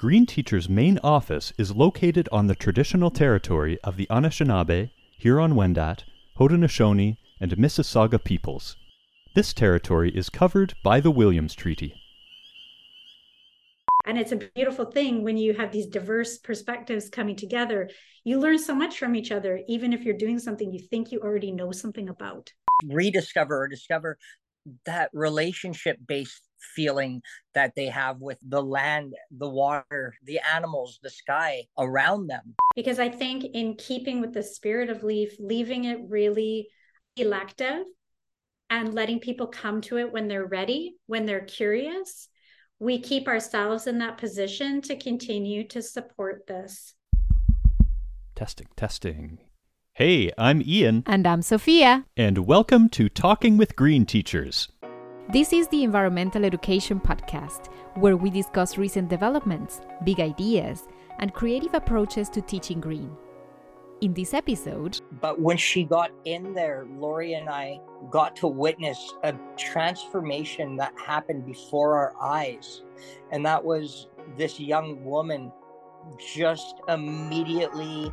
Green Teacher's main office is located on the traditional territory of the Anishinaabe, Huron-Wendat, Haudenosaunee, and Mississauga peoples. This territory is covered by the Williams Treaty. And it's a beautiful thing when you have these diverse perspectives coming together. You learn so much from each other, even if you're doing something you think you already know something about. Rediscover or discover that relationship based feeling that they have with the land, the water, the animals, the sky around them. Because I think, in keeping with the spirit of Leaf, leaving it really elective and letting people come to it when they're ready, when they're curious, we keep ourselves in that position to continue to support this. Testing, testing. Hey, I'm Ian. And I'm Sophia. And welcome to Talking with Green Teachers. This is the Environmental Education Podcast, where we discuss recent developments, big ideas, and creative approaches to teaching green in this episode. But when she got in there, Lori and I got to witness a transformation that happened before our eyes. And that was this young woman just immediately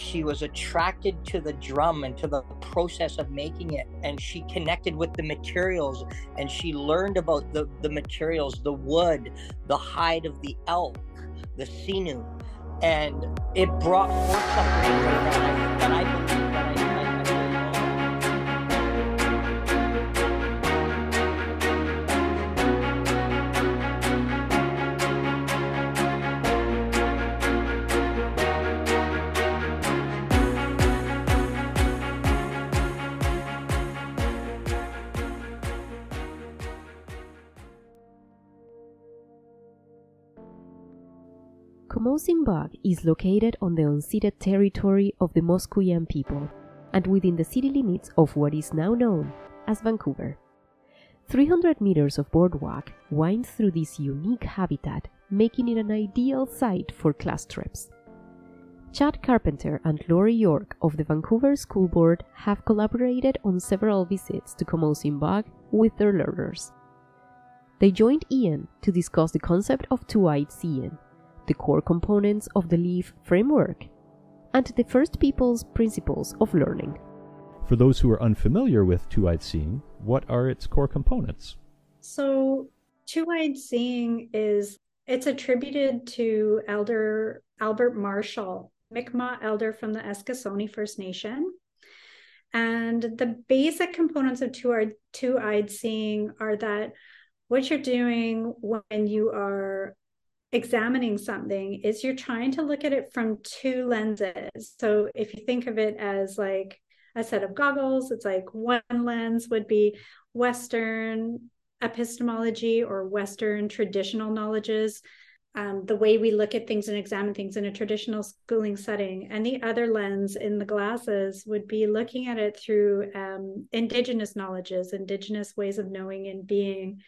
she was attracted to the drum and to the process of making it and she connected with the materials and she learned about the, the materials the wood the hide of the elk the sinew. And it brought forth something that I, that I Bog is located on the unceded territory of the Musqueam people and within the city limits of what is now known as Vancouver. 300 meters of boardwalk winds through this unique habitat, making it an ideal site for class trips. Chad Carpenter and Lori York of the Vancouver School Board have collaborated on several visits to Camosun Bog with their learners. They joined Ian to discuss the concept of two-eyed seeing the core components of the LEAF framework, and the First Peoples principles of learning. For those who are unfamiliar with two eyed seeing, what are its core components? So, two eyed seeing is it's attributed to Elder Albert Marshall, Mi'kmaq elder from the Eskasoni First Nation. And the basic components of two eyed seeing are that what you're doing when you are examining something is you're trying to look at it from two lenses. So if you think of it as like a set of goggles, it's like one lens would be Western epistemology or Western traditional knowledges, um, the way we look at things and examine things in a traditional schooling setting. And the other lens in the glasses would be looking at it through um, Indigenous knowledges, Indigenous ways of knowing and being.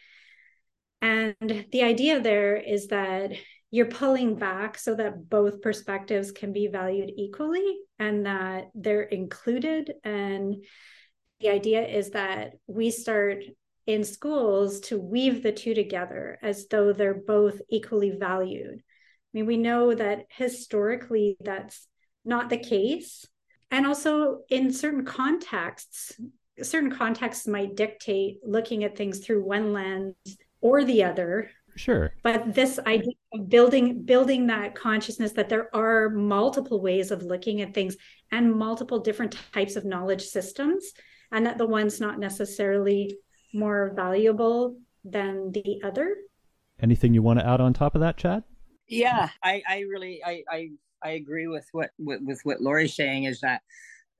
And the idea there is that you're pulling back so that both perspectives can be valued equally and that they're included. And the idea is that we start in schools to weave the two together as though they're both equally valued. I mean, we know that historically that's not the case. And also in certain contexts, certain contexts might dictate looking at things through one lens or the other. Sure. But this idea of building building that consciousness that there are multiple ways of looking at things and multiple different types of knowledge systems and that the one's not necessarily more valuable than the other. Anything you want to add on top of that chad? Yeah i i really i i, I agree with what with, with what lori's saying is that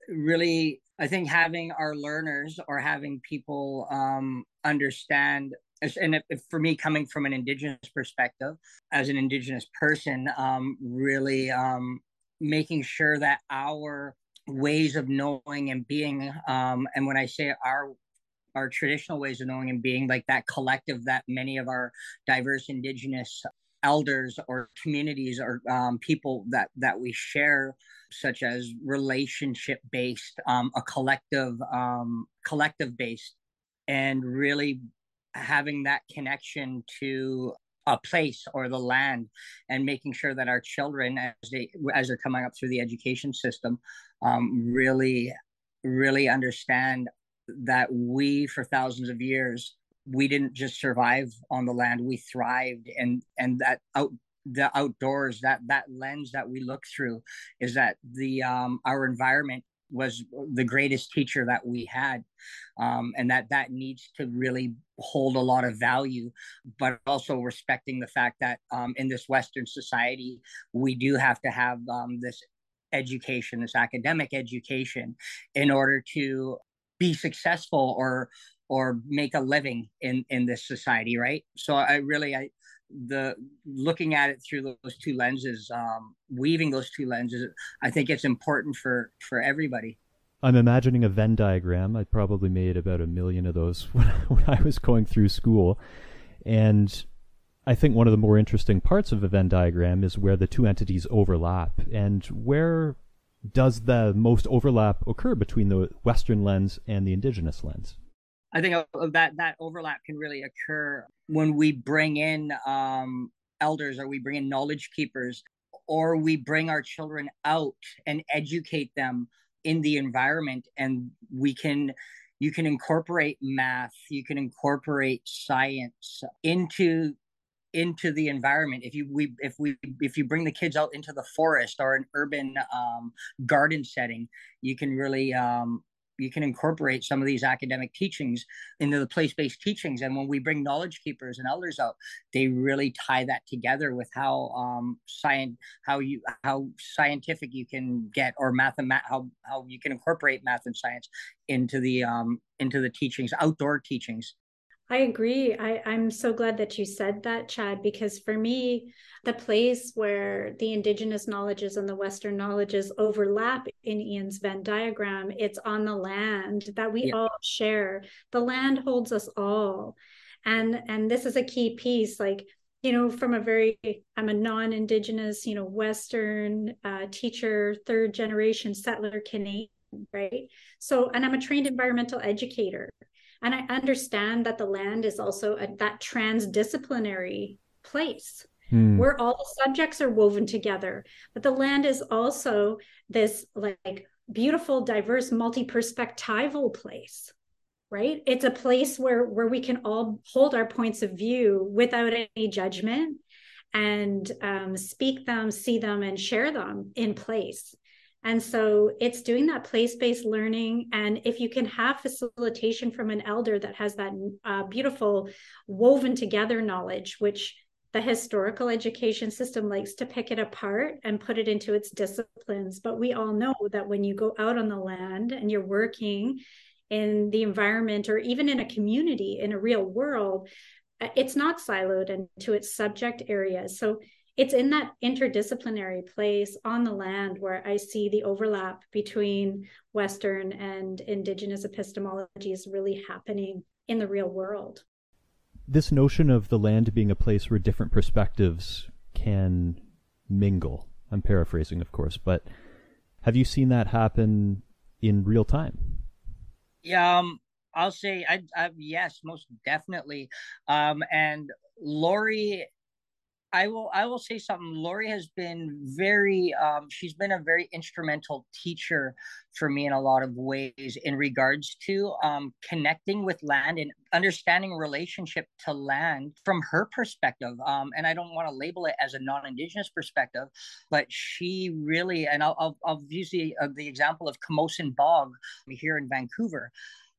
really i think having our learners or having people um understand and for me coming from an indigenous perspective as an indigenous person um, really um, making sure that our ways of knowing and being um, and when i say our our traditional ways of knowing and being like that collective that many of our diverse indigenous elders or communities or um, people that that we share such as relationship based um, a collective um, collective based and really having that connection to a place or the land and making sure that our children as they as they're coming up through the education system um, really really understand that we for thousands of years we didn't just survive on the land we thrived. And and that out the outdoors that that lens that we look through is that the um our environment was the greatest teacher that we had um, and that that needs to really hold a lot of value but also respecting the fact that um, in this western society we do have to have um, this education this academic education in order to be successful or or make a living in in this society right? So i really i the looking at it through those two lenses um, weaving those two lenses i think it's important for for everybody. I'm imagining a venn diagram. I probably made about a million of those when, when i was going through school. And i think one of the more interesting parts of a venn diagram is where the two entities overlap. And where does the most overlap occur between the western lens and the indigenous lens I think that that overlap can really occur when we bring in um, elders or we bring in knowledge keepers or we bring our children out and educate them in the environment and we can you can incorporate math you can incorporate science into into the environment. If you we if we if you bring the kids out into the forest or an urban um, garden setting you can really um, you can incorporate some of these academic teachings into the place-based teachings. And when we bring knowledge keepers and elders out they really tie that together with how um science how you how scientific you can get or math and math how, how you can incorporate math and science into the um into the teachings outdoor teachings I agree. I, I'm so glad that you said that, Chad, because for me, the place where the indigenous knowledges and the Western knowledges overlap in Ian's Venn diagram, it's on the land that we yeah. all share. The land holds us all. And and this is a key piece. Like, you know, from a very I'm a non-indigenous, you know, Western uh, teacher, third generation settler Canadian, right? So, and I'm a trained environmental educator. And I understand that the land is also a, that transdisciplinary place hmm. where all the subjects are woven together. But the land is also this like beautiful, diverse, multi-perspectival place right it's a place where where we can all hold our points of view without any judgment and um, speak them see them and share them in place and so it's doing that place based learning. And if you can have facilitation from an elder that has that uh, beautiful woven together knowledge, which the historical education system likes to pick it apart and put it into its disciplines. But we all know that when you go out on the land and you're working in the environment or even in a community, in a real world, uh, it's not siloed into its subject areas. So it's in that interdisciplinary place on the land where I see the overlap between Western and Indigenous epistemologies really happening in the real world. This notion of the land being a place where different perspectives can mingle. I'm paraphrasing, of course, but have you seen that happen in real time? Yeah, um, I'll say I, I, yes, most definitely. Um, and Lori I will I will say something. Lori has been very um, she's been a very instrumental teacher for me in a lot of ways in regards to um, connecting with land and understanding relationship to land from her perspective. Um, and I don't want to label it as a non-indigenous perspective, but she really and I'll I'll, I'll use the uh, the example of Camosun Bog here in Vancouver.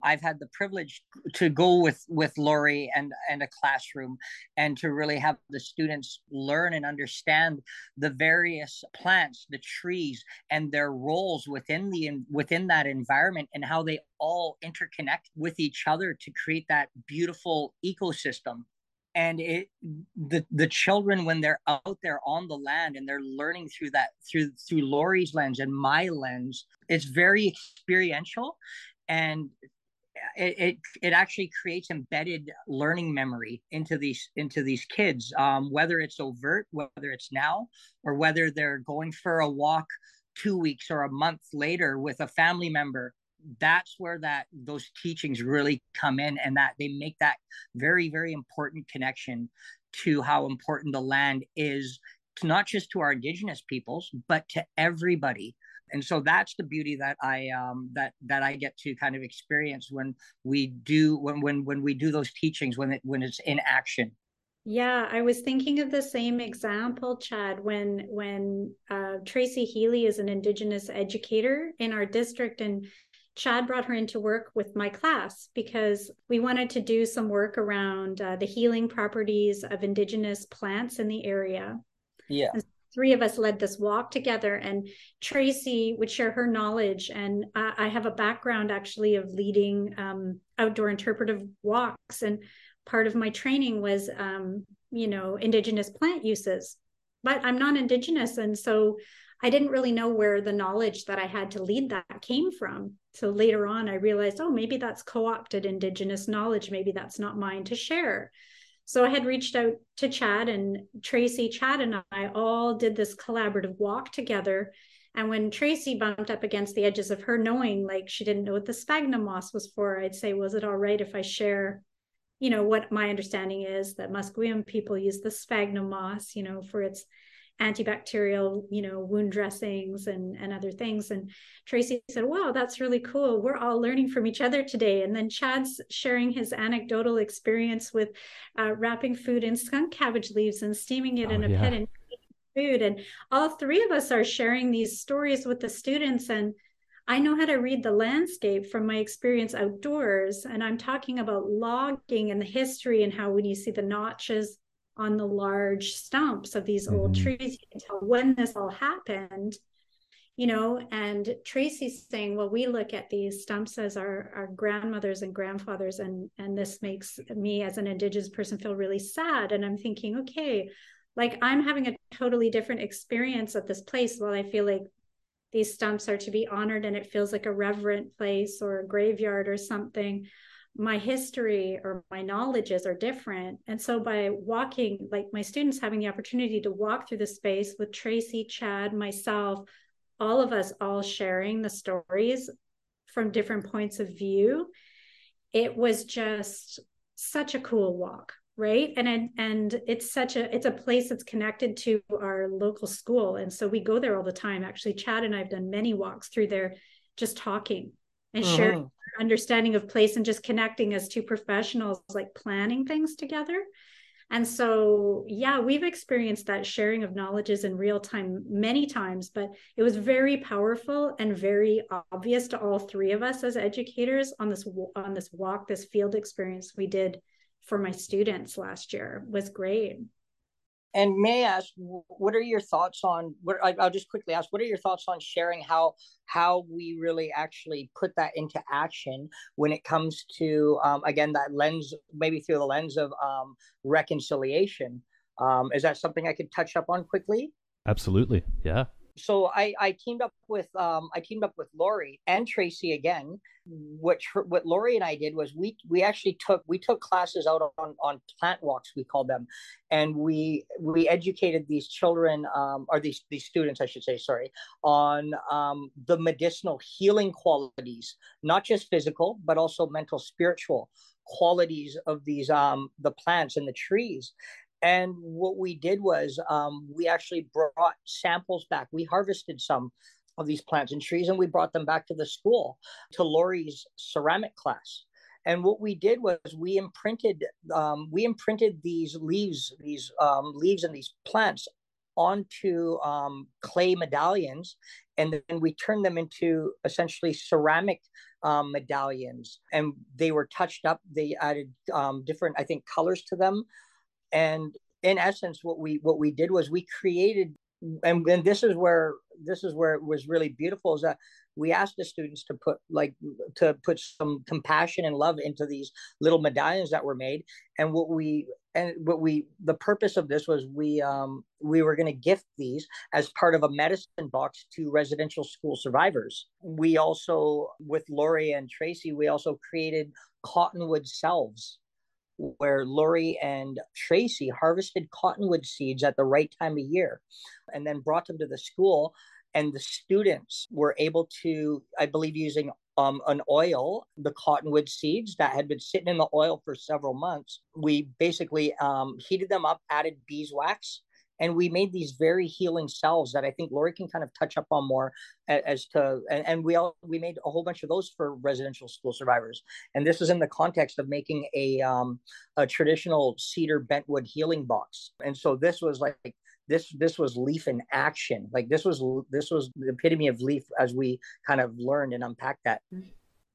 I've had the privilege to go with with Lori and and a classroom and to really have the students learn and understand the various plants, the trees, and their roles within the within that environment and how they all interconnect with each other to create that beautiful ecosystem. And it the the children when they're out there on the land and they're learning through that through through Lori's lens and my lens it's very experiential and it, it, it actually creates embedded learning memory into these into these kids um, whether it's overt whether it's now or whether they're going for a walk two weeks or a month later with a family member that's where that those teachings really come in and that they make that very very important connection to how important the land is to not just to our indigenous peoples but to everybody and so that's the beauty that i um that that i get to kind of experience when we do when when when we do those teachings when it when it's in action yeah, I was thinking of the same example, Chad, when when uh, Tracy Healy is an Indigenous educator in our district, and Chad brought her into work with my class because we wanted to do some work around uh, the healing properties of Indigenous plants in the area. Yeah. And three of us led this walk together, and Tracy would share her knowledge. And I, I have a background actually of leading um, outdoor interpretive walks. And part of my training was um, you know indigenous plant uses but i'm not indigenous and so i didn't really know where the knowledge that i had to lead that came from so later on i realized oh maybe that's co-opted indigenous knowledge maybe that's not mine to share so i had reached out to chad and tracy chad and i all did this collaborative walk together. And when Tracy bumped up against the edges of her knowing, like she didn't know what the sphagnum moss was for, I'd say, was it all right if I share you know what my understanding is that Musqueam people use the sphagnum moss, you know, for its antibacterial, you know, wound dressings and and other things. And Tracy said, "Wow, that's really cool. We're all learning from each other today." And then Chad's sharing his anecdotal experience with uh, wrapping food in skunk cabbage leaves and steaming it oh, in a yeah. pit and food. And all three of us are sharing these stories with the students and I know how to read the landscape from my experience outdoors. And I'm talking about logging and the history and how when you see the notches on the large stumps of these mm-hmm. old trees, you can tell when this all happened. You know, and Tracy's saying, well, we look at these stumps as our, our grandmothers and grandfathers, and and this makes me as an indigenous person feel really sad. And I'm thinking, okay, like I'm having a totally different experience at this place while I feel like these stumps are to be honored and it feels like a reverent place or a graveyard or something my history or my knowledges are different. And so by walking like my students having the opportunity to walk through the space with tracy chad myself all of us all sharing the stories from different points of view it was just such a cool walk right? And and it's such a it's a place that's connected to our local school. And so we go there all the time. Actually chad and i've done many walks through there just talking and mm-hmm. sharing understanding of place and just connecting as two professionals like planning things together and so yeah we've experienced that sharing of knowledges in real time many times but it was very powerful and very obvious to all three of us as educators on this on this walk this field experience we did for my students last year was great. And may I ask, what are your thoughts on? What I'll just quickly ask, what are your thoughts on sharing how how we really actually put that into action when it comes to um, again that lens, maybe through the lens of um, reconciliation? Um, is that something I could touch up on quickly? Absolutely, yeah so I, I teamed up with um, I teamed up with Lori and Tracy again. What what Lori and I did was we we actually took we took classes out on on plant walks we called them, and we we educated these children um, or these these students I should say sorry on um, the medicinal healing qualities, not just physical but also mental spiritual qualities of these um the plants and the trees and what we did was um, we actually brought samples back. We harvested some of these plants and trees and we brought them back to the school to Lori's ceramic class. And what we did was we imprinted um, we imprinted these leaves, these um, leaves and these plants onto um, clay medallions, and then we turned them into essentially ceramic um, medallions. And they were touched up. They added um, different, I think, colors to them and in essence what we what we did was we created and, then this is where this is where it was really beautiful is that we asked the students to put like to put some compassion and love into these little medallions that were made. And what we and what we the purpose of this was we um we were going to gift these as part of a medicine box to residential school survivors. We also with lori and tracy we also created cottonwood salves where Lori and Tracy harvested cottonwood seeds at the right time of year and then brought them to the school. And the students were able to, I believe, using um, an oil, the cottonwood seeds that had been sitting in the oil for several months. We basically um, heated them up, added beeswax, and we made these very healing salves that I think Lori can kind of touch up on more as, to and, and, we all we made a whole bunch of those for residential school survivors. And this was in the context of making a um, a traditional cedar bentwood healing box. And so this was like this this was leaf in action. Like this was this was the epitome of leaf as we kind of learned and unpacked that.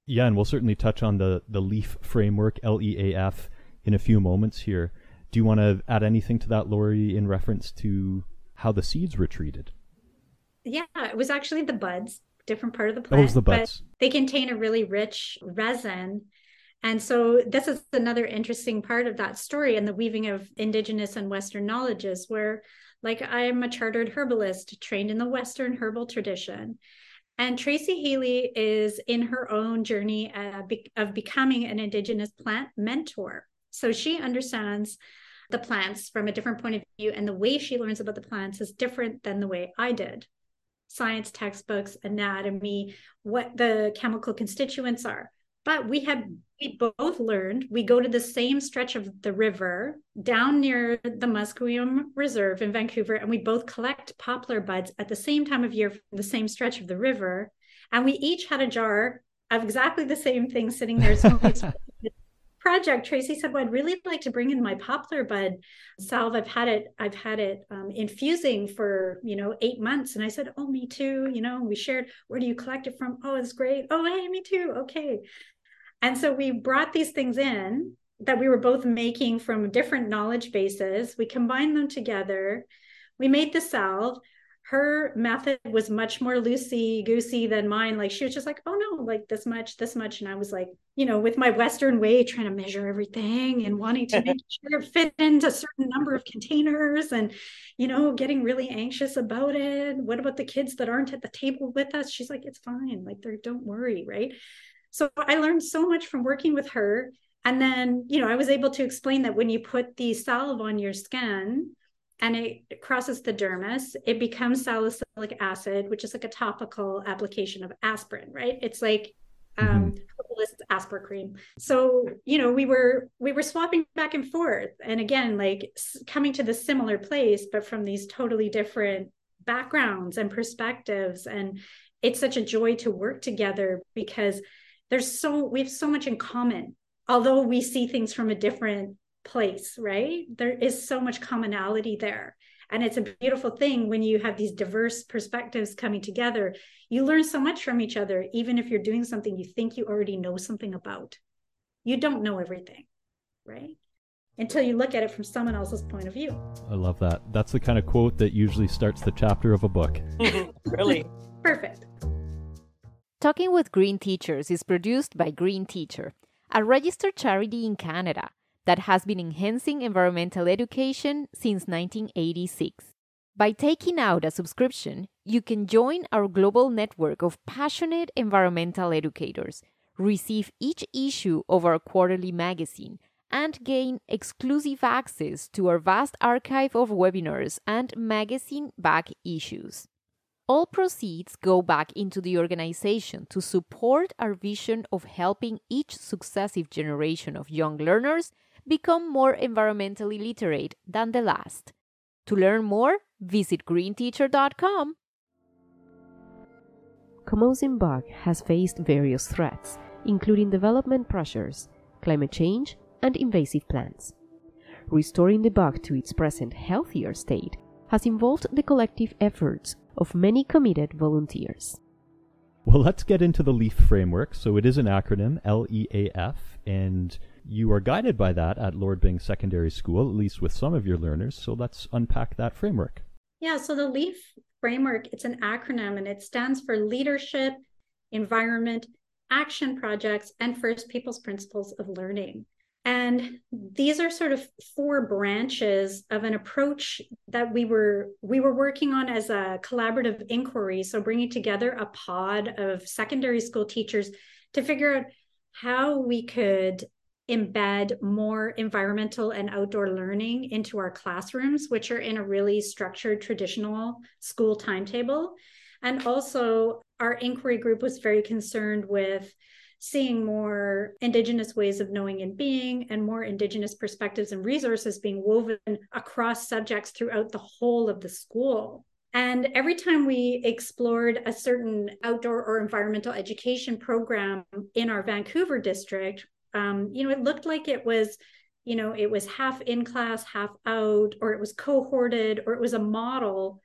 Yeah and we'll certainly touch on the the leaf framework l-e-a-f in a few moments here do you want to add anything to that, Lori, in reference to how the seeds were treated? Yeah, it was actually the buds, different part of the plant. Oh, it was the buds. they contain a really rich resin. And so this is another interesting part of that story and the weaving of indigenous and Western knowledges, where like I'm a chartered herbalist trained in the Western herbal tradition. And Tracy Healy is in her own journey uh, be- of becoming an indigenous plant mentor. So she understands the plants from a different point of view. And the way she learns about the plants is different than the way I did. Science textbooks, anatomy, what the chemical constituents are. But we had we both learned we go to the same stretch of the river down near the Musqueam Reserve in Vancouver, and we both collect poplar buds at the same time of year from the same stretch of the river. And we each had a jar of exactly the same thing sitting there. So project, Tracy said, "Well, I'd really like to bring in my poplar bud salve. I've had it, I've had it um, infusing for you know eight months." And I said, "Oh, me too." You know, we shared. Where do you collect it from? Oh, it's great. Oh, hey, me too. Okay. And so we brought these things in that we were both making from different knowledge bases. We combined them together. We made the salve her method was much more loosey goosey than mine. Like she was just like, oh no, like this much, this much. And I was like, you know, with my Western way, trying to measure everything and wanting to make sure it fit into a certain number of containers and, you know, getting really anxious about it. What about the kids that aren't at the table with us? She's like, it's fine. Like, they're, don't worry. Right. So I learned so much from working with her. And then, you know, I was able to explain that when you put the salve on your skin, and it crosses the dermis, it becomes salicylic acid, which is like a topical application of aspirin, right? It's like um mm-hmm. Aspercreme. So, you know, we were we were swapping back and forth and again like coming to the similar place but from these totally different backgrounds and perspectives and it's such a joy to work together because there's so we have so much in common although we see things from a different place, right? There is so much commonality there. And it's a beautiful thing when you have these diverse perspectives coming together. You learn so much from each other, even if you're doing something you think you already know something about. You don't know everything, right? Until you look at it from someone else's point of view. I love that. That's the kind of quote that usually starts the chapter of a book. really? Perfect. Talking with Green Teachers is produced by Green Teacher, a registered charity in Canada that has been enhancing environmental education since 1986. By taking out a subscription, you can join our global network of passionate environmental educators, receive each issue of our quarterly magazine, and gain exclusive access to our vast archive of webinars and magazine back issues. All proceeds go back into the organization to support our vision of helping each successive generation of young learners become more environmentally literate than the last. To learn more, visit greenteacher.com. Camosun bog has faced various threats, including development pressures, climate change, and invasive plants. Restoring the bug to its present healthier state has involved the collective efforts of many committed volunteers. Well, let's get into the LEAF framework. So it is an acronym, L E A F, and you are guided by that at Lord Byng Secondary School, at least with some of your learners. So let's unpack that framework. Yeah, so the LEAF framework, it's an acronym and it stands for Leadership, Environment, Action Projects, and First People's Principles of Learning. And these are sort of four branches of an approach that we were we were working on as a collaborative inquiry. So bringing together a pod of secondary school teachers to figure out how we could embed more environmental and outdoor learning into our classrooms, which are in a really structured traditional school timetable. And also, our inquiry group was very concerned with seeing more Indigenous ways of knowing and being and more Indigenous perspectives and resources being woven across subjects throughout the whole of the school. And every time we explored a certain outdoor or environmental education program in our Vancouver district, um, you know, it looked like it was, you know, it was half in class, half out, or it was cohorted, or it was a model.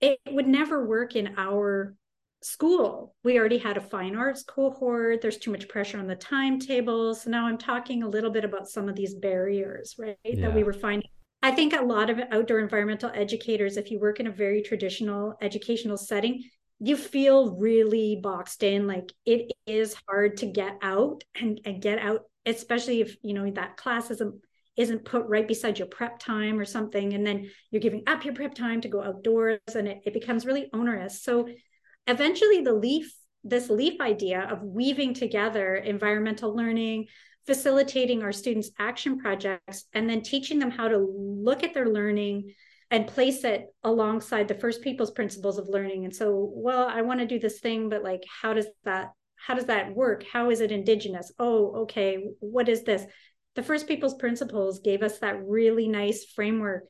It would never work in our school. We already had a fine arts cohort. There's too much pressure on the timetable. So now I'm talking a little bit about some of these barriers, right? Yeah. That we were finding. I think a lot of outdoor environmental educators, if you work in a very traditional educational setting, you feel really boxed in. Like it is hard to get out and, and get out, especially if you know that class isn't isn't put right beside your prep time or something and then you're giving up your prep time to go outdoors and it, it becomes really onerous so eventually the leaf this leaf idea of weaving together environmental learning facilitating our students action projects and then teaching them how to look at their learning and place it alongside the first people's principles of learning. And so well i want to do this thing but like how does that how does that work? How is it indigenous? Oh okay what is this? The first people's principles gave us that really nice framework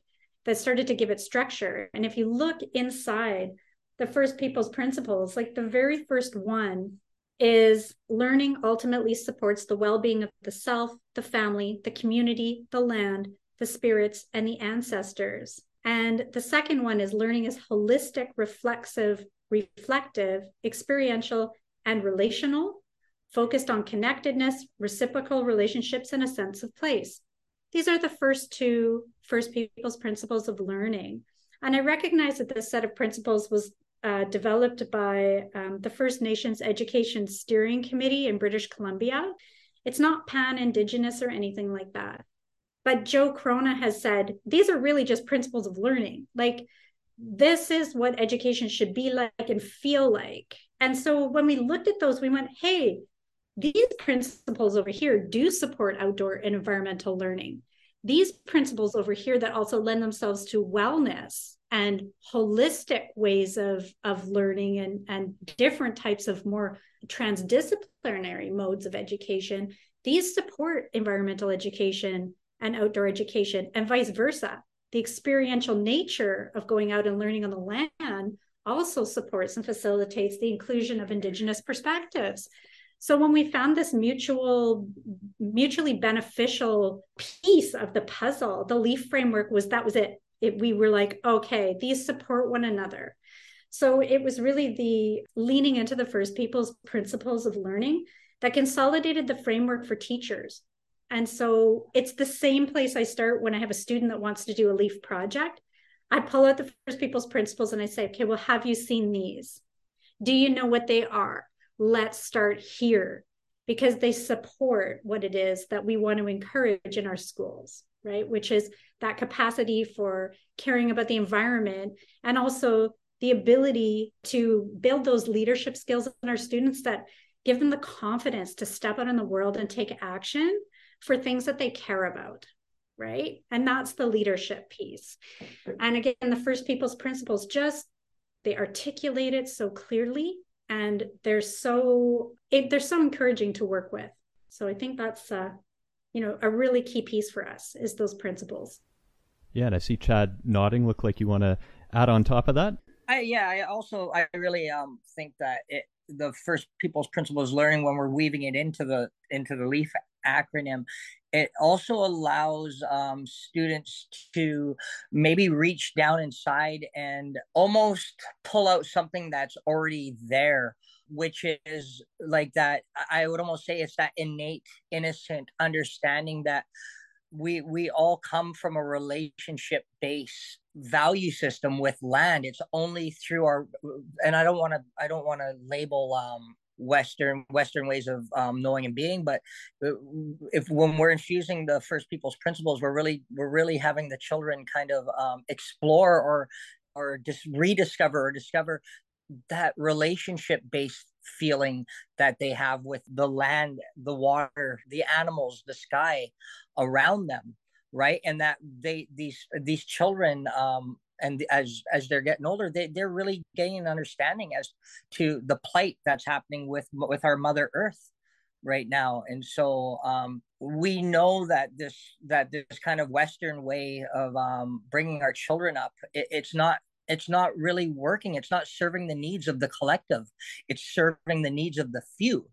that started to give it structure. And if you look inside the first people's principles like the very first one is learning ultimately supports the well-being of the self the family the community the land the spirits and the ancestors and the second one is learning is holistic reflexive reflective experiential and relational focused on connectedness reciprocal relationships and a sense of place these are the first two first people's principles of learning and I recognize that this set of principles was uh, developed by um, the First Nations Education Steering Committee in British Columbia. It's not pan Indigenous or anything like that. But Jo Chrona has said these are really just principles of learning. Like, this is what education should be like and feel like. And so when we looked at those, we went, hey, these principles over here do support outdoor and environmental learning. These principles over here that also lend themselves to wellness and holistic ways of of learning and and different types of more transdisciplinary modes of education these support environmental education and outdoor education and vice versa the experiential nature of going out and learning on the land also supports and facilitates the inclusion of indigenous perspectives so when we found this mutual mutually beneficial piece of the puzzle the leaf framework was that was it it, we were like, okay, these support one another. So it was really the leaning into the first people's principles of learning that consolidated the framework for teachers. And so it's the same place I start when I have a student that wants to do a LEAF project. I pull out the first people's principles and I say, okay, well, have you seen these? Do you know what they are? Let's start here because they support what it is that we want to encourage in our schools, right? Which is that capacity for caring about the environment and also the ability to build those leadership skills in our students that give them the confidence to step out in the world and take action for things that they care about right and that's the leadership piece and again the first people's principles just they articulate it so clearly and they're so it, they're so encouraging to work with so i think that's uh you know a really key piece for us is those principles yeah, and I see Chad nodding. Look like you want to add on top of that. I, yeah, I also I really um think that it the first people's principles learning when we're weaving it into the into the leaf acronym. It also allows um, students to maybe reach down inside and almost pull out something that's already there which is like that i would almost say it's that innate innocent understanding that we we all come from a relationship based value system with land. It's only through our and i don't want to i don't want to label um western western ways of um, knowing and being but uh, if when we're infusing the first people's principles we're really we're really having the children kind of um, explore or or just rediscover or discover that relationship based feeling that they have with the land, the water, the animals, the sky around them, right? And that they these these children um, and as as they're getting older they, they're really gaining understanding as to the plight that's happening with with our mother earth right now and so um, we know that this that this kind of western way of um, bringing our children up it, it's not it's not really working it's not serving the needs of the collective it's serving the needs of the few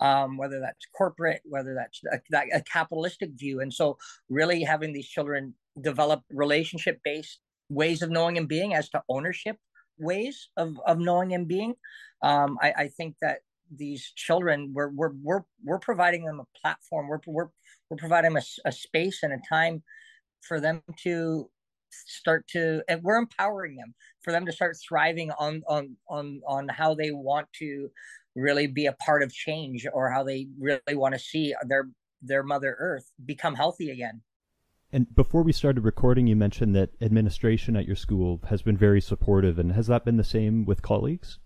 um, whether that's corporate whether that's a, a capitalistic view and so really having these children develop relationship based ways of knowing and being as to ownership ways of, of knowing and being um, I, I think that these children we're we're we're, we're providing them a platform we're we're, we're providing them a, a space and a time for them to start to and we're empowering them for them to start thriving on on on on how they want to really be a part of change or how they really want to see their their mother earth become healthy again. And before we started recording you mentioned that administration at your school has been very supportive and has that been the same with colleagues?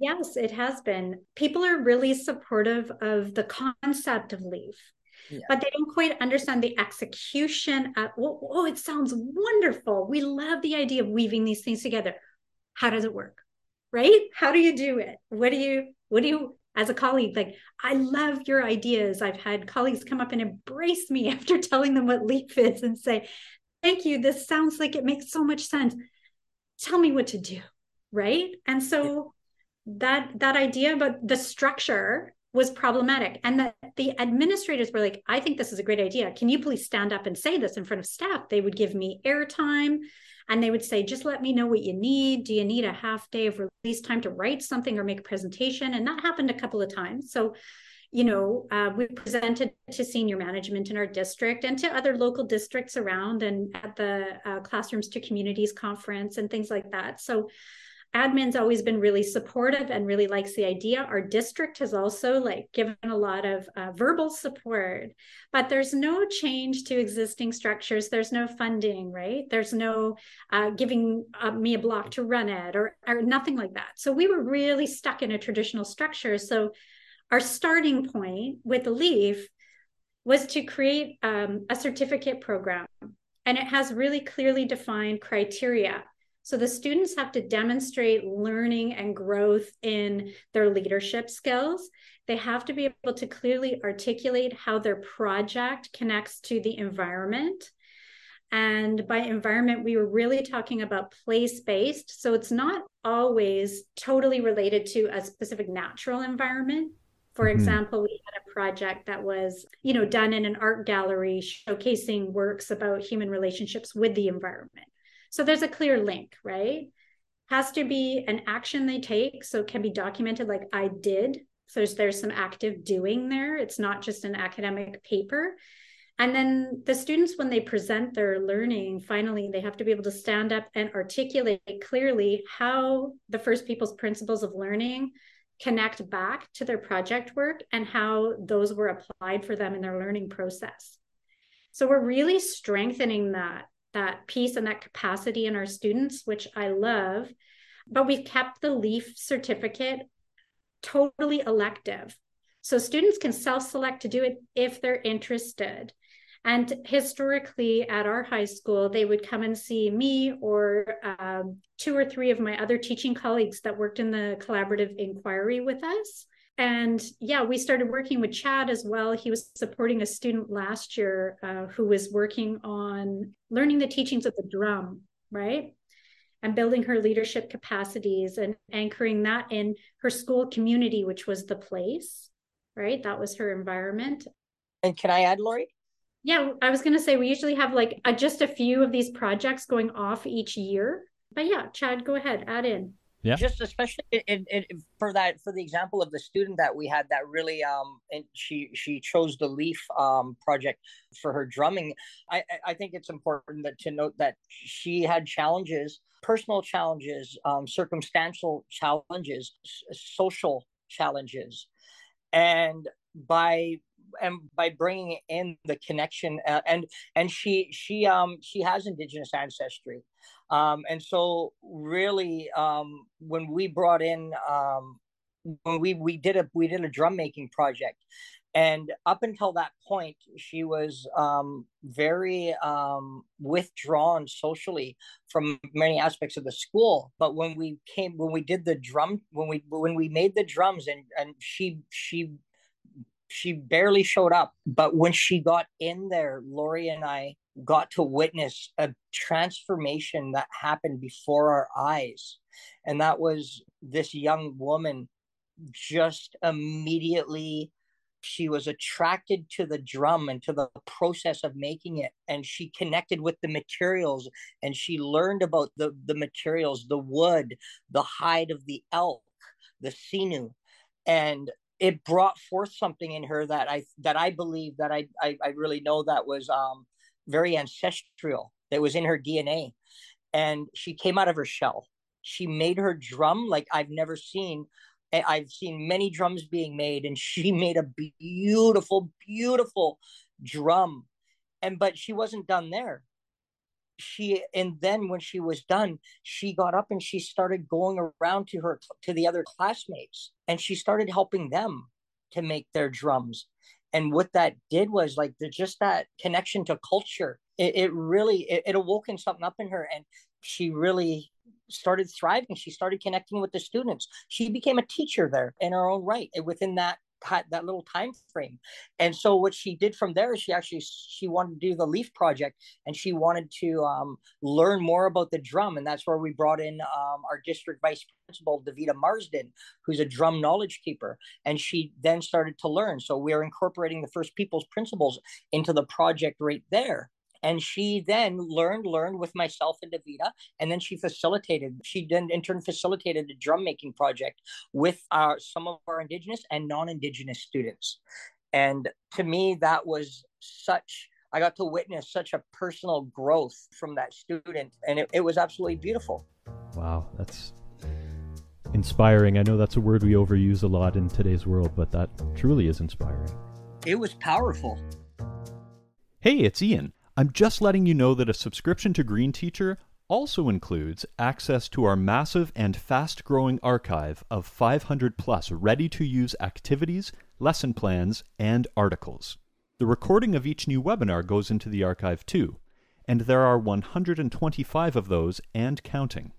Yes, it has been. People are really supportive of the concept of leaf, yeah. but they don't quite understand the execution. At, oh, oh, it sounds wonderful. We love the idea of weaving these things together. How does it work? Right? How do you do it? What do you, what do you, as a colleague, like, I love your ideas. I've had colleagues come up and embrace me after telling them what leaf is and say, Thank you. This sounds like it makes so much sense. Tell me what to do. Right. And so, that that idea about the structure was problematic and that the administrators were like i think this is a great idea. Can you please stand up and say this in front of staff? They would give me airtime and they would say just let me know what you need. Do you need a half day of release time to write something or make a presentation? And that happened a couple of times. So you know uh, we presented to senior management in our district and to other local districts around and at the uh, classrooms to communities conference and things like that. So admin's always been really supportive and really likes the idea. Our district has also like given a lot of uh, verbal support but there's no change to existing structures. There's no funding right? There's no uh, giving uh, me a block to run it or, or nothing like that. So we were really stuck in a traditional structure. So our starting point with the leaf was to create um, a certificate program and it has really clearly defined criteria so the students have to demonstrate learning and growth in their leadership skills. They have to be able to clearly articulate how their project connects to the environment. And by environment, we were really talking about place based. So it's not always totally related to a specific natural environment. For mm-hmm. example, we had a project that was, you know, done in an art gallery showcasing works about human relationships with the environment. So there's a clear link, right? Has to be an action they take. So it can be documented like I did. So there's, there's some active doing there. It's not just an academic paper. And then the students, when they present their learning, finally, they have to be able to stand up and articulate clearly how the First Peoples principles of learning connect back to their project work and how those were applied for them in their learning process. So we're really strengthening that that piece and that capacity in our students, which I love. But we've kept the LEAF certificate totally elective. So students can self select to do it if they're interested. And historically, at our high school, they would come and see me or um, two or three of my other teaching colleagues that worked in the collaborative inquiry with us. And yeah, we started working with Chad as well. He was supporting a student last year uh, who was working on learning the teachings of the drum, right? And building her leadership capacities and anchoring that in her school community, which was the place, right? That was her environment. And can I add, Lori? Yeah, I was going to say we usually have like a, just a few of these projects going off each year. But yeah, Chad, go ahead, add in yeah. Just especially in, in, for that for the example of the student that we had that really um and she she chose the leaf um project for her drumming i i think it's important that, to note that she had challenges personal challenges um circumstantial challenges social challenges. And by and by bringing in the connection uh, and and she she um she has indigenous ancestry um, and so, really, um, when we brought in um, when we we did a we did a drum making project. And up until that point she was um, very um, withdrawn socially from many aspects of the school. But when we came when we did the drum when we when we made the drums and and she she she barely showed up. But when she got in there lori and i got to witness a transformation that happened before our eyes. And that was this young woman just immediately she was attracted to the drum and to the process of making it. And she connected with the materials and she learned about the the materials the wood the hide of the elk the sinew. And it brought forth something in her that i that i believe that i i, I really know that was um very ancestral that was in her dna and she came out of her shell she made her drum like i've never seen I've seen many drums being made, and she made a beautiful, beautiful drum. And but she wasn't done there. She and then when she was done, she got up and she started going around to her to the other classmates, and she started helping them to make their drums. And what that did was like the, just that connection to culture. It, it really it, it awoken something up in her, and she really started thriving. She started connecting with the students. She became a teacher there in her own right eh, within that that little time frame. And so what she did from there she actually she wanted to do the leaf project and she wanted to um, learn more about the drum. And that's where we brought in um, our district vice principal davita marsden who's a drum knowledge keeper. And she then started to learn. So we're incorporating the first people's principles into the project right there and she then learned, learned with myself and Davita. And then she facilitated, she then in turn facilitated a drum making project with our, some of our Indigenous and non Indigenous students. And to me, that was such, I got to witness such a personal growth from that student. And it, it was absolutely beautiful. Wow. That's inspiring. I know that's a word we overuse a lot in today's world, but that truly is inspiring. It was powerful. Hey, it's Ian. I'm just letting you know that a subscription to Green Teacher also includes access to our massive and fast growing archive of 500 plus ready to use activities, lesson plans, and articles. The recording of each new webinar goes into the archive too, and there are 125 of those and counting.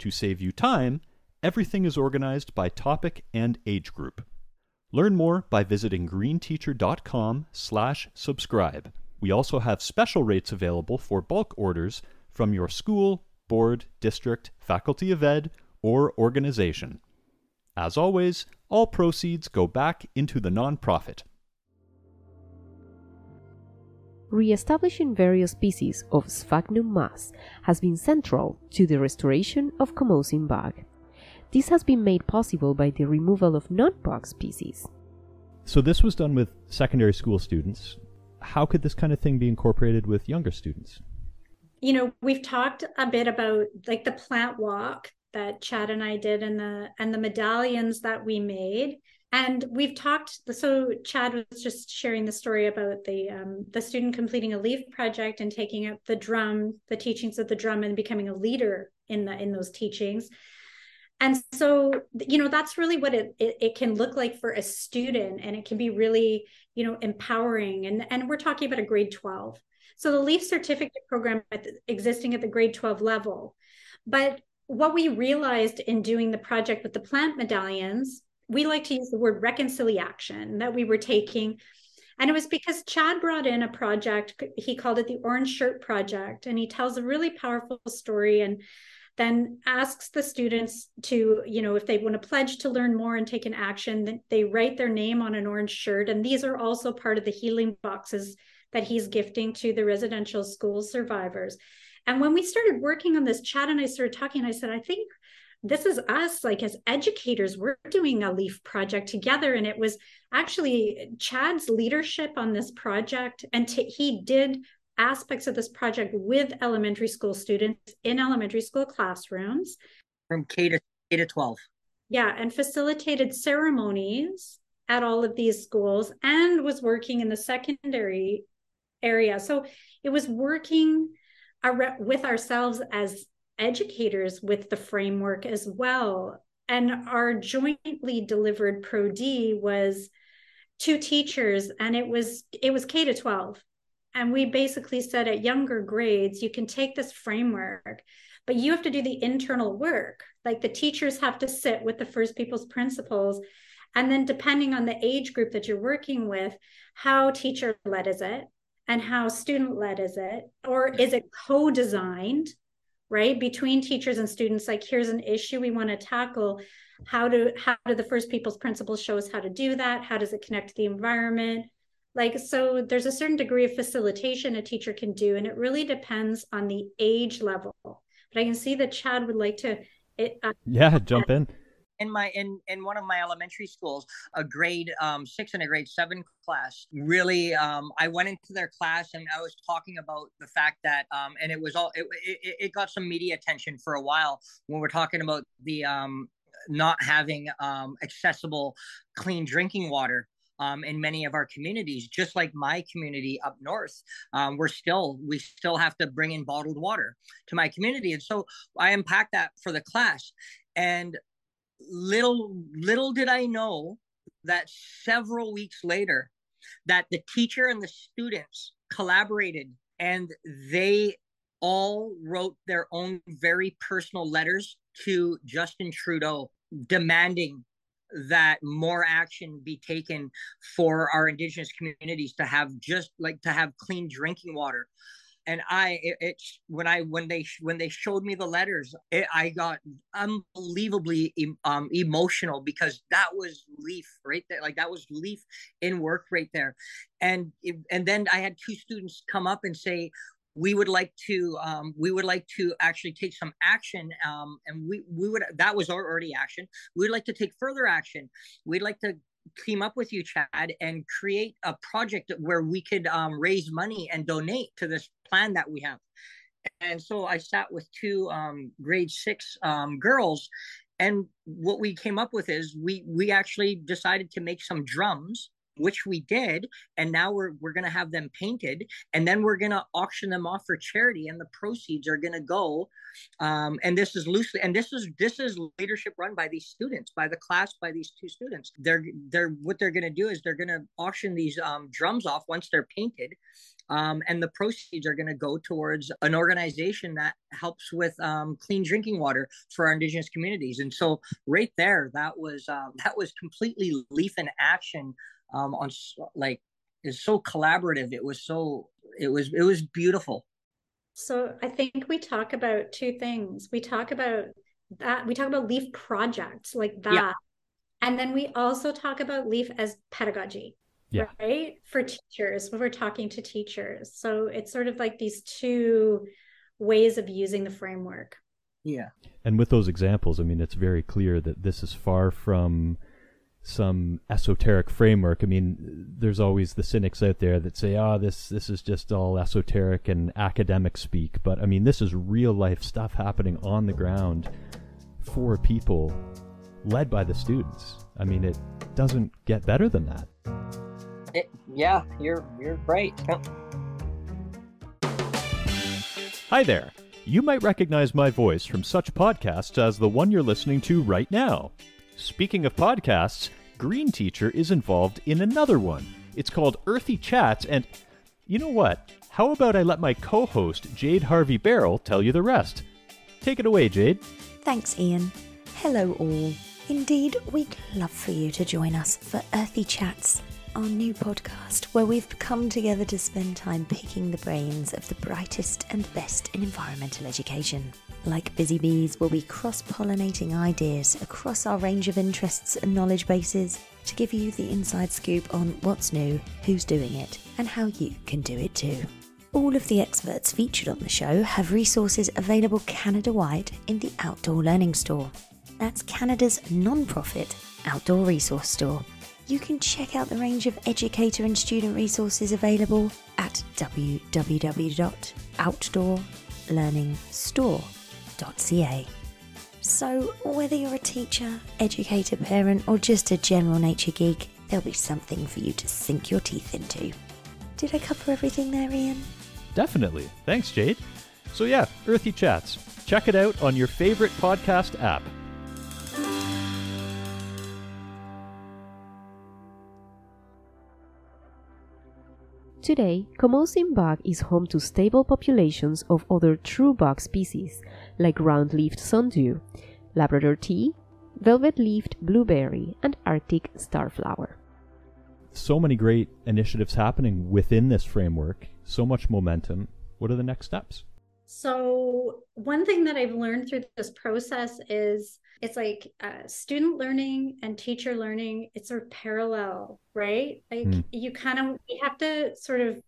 To save you time, everything is organized by topic and age group. Learn more by visiting greenteacher.com/subscribe. We also have special rates available for bulk orders from your school, board, district, faculty of ed, or organization. As always, all proceeds go back into the nonprofit. Re-establishing various species of Sphagnum moss has been central to the restoration of Camosun bog. This has been made possible by the removal of non-bog species. So this was done with secondary school students how could this kind of thing be incorporated with younger students? You know, we've talked a bit about like the plant walk that Chad and I did and the and the medallions that we made. And we've talked so Chad was just sharing the story about the um, the student completing a leaf project and taking up the drum, the teachings of the drum and becoming a leader in the in those teachings and so you know that's really what it, it, it can look like for a student and it can be really you know empowering and and we're talking about a grade 12 so the leaf certificate program at the, existing at the grade 12 level but what we realized in doing the project with the plant medallions we like to use the word reconciliation that we were taking and it was because Chad brought in a project, he called it the Orange Shirt Project. And he tells a really powerful story. And then asks the students to, you know, if they want to pledge to learn more and take an action, then they write their name on an orange shirt. And these are also part of the healing boxes that he's gifting to the residential school survivors. And when we started working on this, Chad and I started talking, I said, I think this is us like as educators we're doing a leaf project together and it was actually chad's leadership on this project and t- he did aspects of this project with elementary school students in elementary school classrooms. From K to K to 12. Yeah, and facilitated ceremonies at all of these schools and was working in the secondary area. So it was working with ourselves as educators with the framework as well. and our jointly delivered Pro D was two teachers, and it was it was K to 12. And we basically said at younger grades, you can take this framework, but you have to do the internal work. Like the teachers have to sit with the First Peoples principles. And then, depending on the age group that you're working with, how teacher led is it and how student led is it? Or is it co designed, right, between teachers and students? Like, here's an issue we want to tackle. How do how do the First Peoples principles show us how to do that? How does it connect to the environment? Like so there's a certain degree of facilitation a teacher can do and it really depends on the age level. But i can see that chad would like to it, uh, yeah jump in. In my in in one of my elementary schools a grade um, six and a grade seven class really um, i went into their class and i was talking about the fact that um, and it was all it, it, it, got some media attention for a while when we're talking about the um, not having um, accessible clean drinking water um, in many of our communities, just like my community up north. Um, we're still, we still have to bring in bottled water to my community. And so I unpacked that for the class. And little, little did I know that several weeks later, that the teacher and the students collaborated and they all wrote their own very personal letters to Justin Trudeau demanding that more action be taken for our indigenous communities to have just like to have clean drinking water. And i it, it's when i when they when they showed me the letters it, i got unbelievably um, emotional because that was leaf right there like that was leaf in work right there. And and then i had two students come up and say we would like to um, we would like to actually take some action um, and we we would that was our already action. We'd like to take further action. We'd like to team up with you chad and create a project where we could um, raise money and donate to this plan that we have. And so i sat with two um, grade six um, girls and what we came up with is we we actually decided to make some drums which we did and now we're we're going to have them painted and then we're going to auction them off for charity and the proceeds are going to go um, and this is loosely and this is this is leadership run by these students by the class by these two students. They're they're what they're going to do is they're going to auction these um, drums off once they're painted um, and the proceeds are going to go towards an organization that helps with um, clean drinking water for our indigenous communities. And so right there that was uh, that was completely leaf in action um, on like is so collaborative. It was so it was it was beautiful. So I think we talk about two things. We talk about that we talk about leaf projects like that. Yeah. And then we also talk about leaf as pedagogy. Yeah. Right? For teachers, when we're talking to teachers. So it's sort of like these two ways of using the framework. Yeah. And with those examples, I mean, it's very clear that this is far from some esoteric framework. I mean, there's always the cynics out there that say, "Ah, oh, this this is just all esoteric and academic speak." But I mean, this is real life stuff happening on the ground for people, led by the students. I mean, it doesn't get better than that. It, yeah, you're you're right. Hi there. You might recognize my voice from such podcasts as the one you're listening to right now. Speaking of podcasts, Green Teacher is involved in another one. It's called Earthy Chats, and you know what? How about I let my co host, Jade Harvey Barrel, tell you the rest? Take it away, Jade. Thanks, Ian. Hello, all. Indeed, we'd love for you to join us for Earthy Chats, our new podcast where we've come together to spend time picking the brains of the brightest and best in environmental education. Like busy bees, we'll be cross pollinating ideas across our range of interests and knowledge bases to give you the inside scoop on what's new, who's doing it, and how you can do it too. All of the experts featured on the show have resources available Canada wide in the Outdoor Learning Store. That's Canada's non profit outdoor resource store. You can check out the range of educator and student resources available at www.outdoorlearningstore.com so, whether you're a teacher, educator, parent, or just a general nature geek, there'll be something for you to sink your teeth into. Did I cover everything there, Ian? Definitely. Thanks, Jade. So, yeah, Earthy Chats. Check it out on your favorite podcast app. Today, Camosun bog is home to stable populations of other true bug species, like round-leaved sundew, Labrador tea, velvet-leaved blueberry, and Arctic starflower. So many great initiatives happening within this framework, so much momentum. What are the next steps? So, one thing that I've learned through this process is it's like uh, student learning and teacher learning it's sort of parallel right like mm. you kind of you have to sort of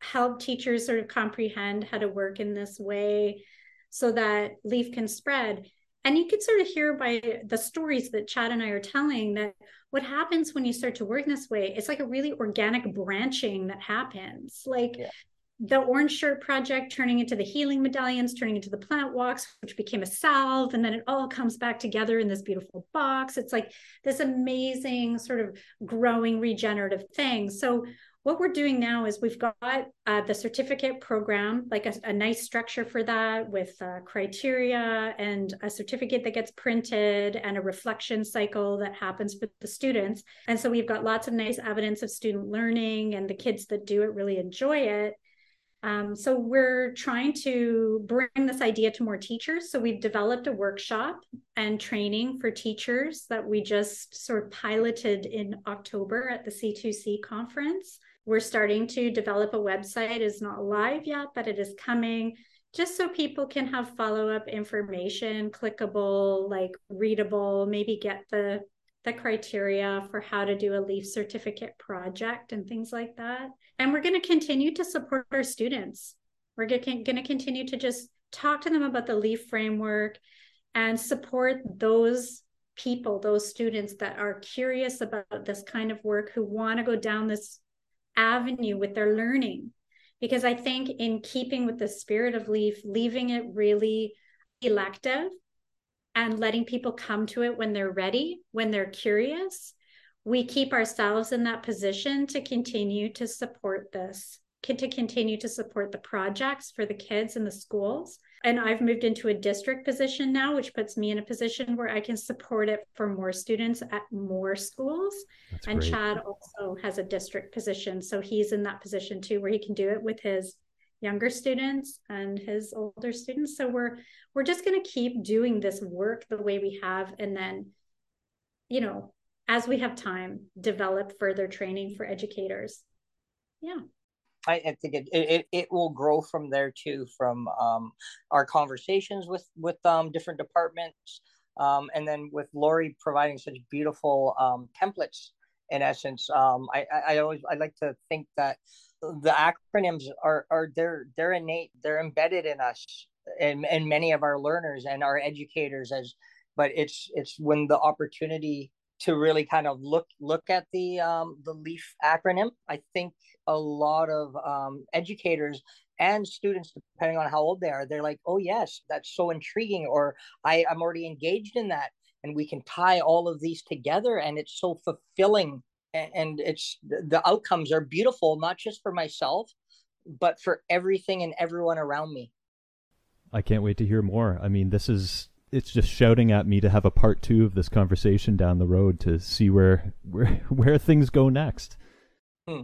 help teachers sort of comprehend how to work in this way so that leaf can spread. And you can sort of hear by the stories that chad and i are telling that what happens when you start to work in this way it's like a really organic branching that happens. Like yeah. the orange shirt project turning into the healing medallions turning into the plant walks which became a salve and then it all comes back together in this beautiful box. It's like this amazing sort of growing regenerative thing. So what we're doing now is we've got uh, the certificate program like a, a, nice structure for that with uh, criteria and a certificate that gets printed and a reflection cycle that happens for the students and so we've got lots of nice evidence of student learning and the kids that do it really enjoy it um, so we're trying to bring this idea to more teachers. So we've developed a workshop and training for teachers that we just sort of piloted in October at the C2C conference. We're starting to develop a website. It's not live yet, but it is coming just so people can have follow-up information, clickable, like readable, maybe get the the criteria for how to do a leaf certificate project and things like that. And we're going to continue to support our students. We're going to continue to just talk to them about the LEAF framework and support those people, those students that are curious about this kind of work, who want to go down this avenue with their learning. Because I think, in keeping with the spirit of LEAF, leaving it really elective and letting people come to it when they're ready, when they're curious, we keep ourselves in that position to continue to support this, to continue to support the projects for the kids in the schools. And I've moved into a district position now, which puts me in a position where I can support it for more students at more schools. That's and great. Chad also has a district position. So he's in that position too, where he can do it with his younger students and his older students so we're we're just going to keep doing this work the way we have and then you know as we have time develop further training for educators yeah I, I think it, it it will grow from there too from um, our conversations with with um, different departments um, and then with Lori providing such beautiful um, templates in essence. Um, I, I always I like to think that the acronyms are are they're they're innate they're embedded in us and and many of our learners and our educators as but it's it's when the opportunity to really kind of look look at the um, the leaf acronym. I think a lot of um, educators and students depending on how old they are they're like oh yes that's so intriguing or i i'm already engaged in that and we can tie all of these together and it's so fulfilling and it's the outcomes are beautiful not just for myself but for everything and everyone around me. I can't wait to hear more. I mean this is it's just shouting at me to have a part two of this conversation down the road to see where where where things go next hmm.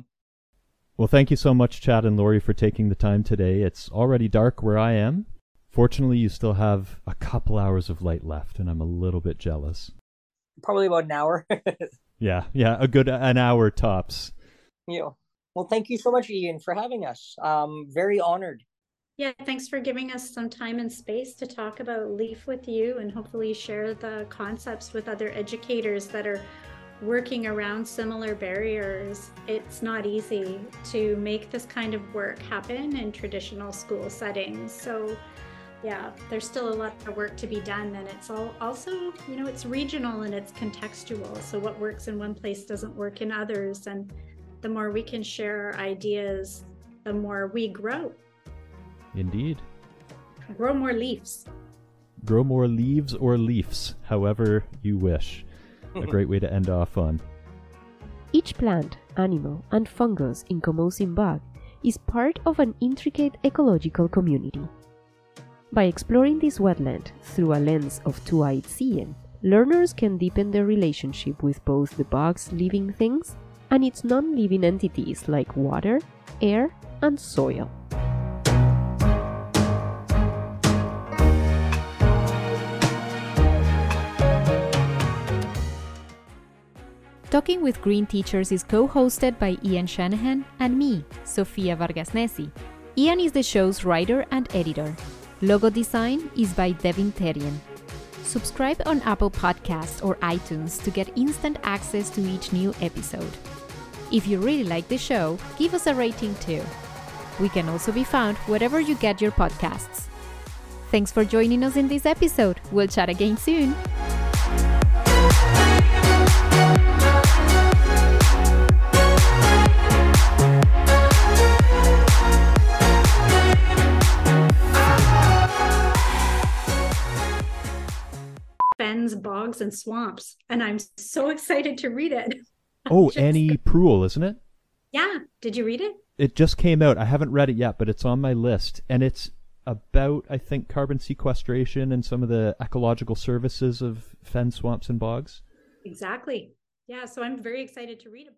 well thank you so much chad and lori for taking the time today it's already dark where i am fortunately you still have a couple hours of light left and i'm a little bit jealous probably about an hour Yeah, yeah, a good an hour tops. Yeah. Well, thank you so much, Ian, for having us. Um, very honored. Yeah, thanks for giving us some time and space to talk about LEAF with you and hopefully share the concepts with other educators that are working around similar barriers. It's not easy to make this kind of work happen in traditional school settings. So yeah, there's still a lot of work to be done. And it's all also, you know, it's regional and it's contextual. So what works in one place doesn't work in others. And the more we can share our ideas, the more we grow. Indeed. Grow more leaves. Grow more leaves or leaves, however you wish. A great way to end off on. Each plant, animal, and fungus in Camosun Bog is part of an intricate ecological community. By exploring this wetland through a lens of two-eyed seeing, learners can deepen their relationship with both the bug's living things and its non living entities like water, air, and soil. Talking with Green Teachers is co hosted by Ian Shanahan and me, Sofia Vargas Nesi. Ian is the show's writer and editor. Logo design is by Devin Terrien. Subscribe on Apple Podcasts or iTunes to get instant access to each new episode. If you really like the show, give us a rating too. We can also be found wherever you get your podcasts. Thanks for joining us in this episode. We'll chat again soon. Bogs, and swamps. And I'm so excited to read it. Oh, Just- Annie Proulx, isn't it? Yeah. Did you read it? It just came out. I haven't read it yet, but it's on my list, and it's about I think carbon sequestration and some of the ecological services of fen swamps and bogs. Exactly. Yeah. So I'm very excited to read it.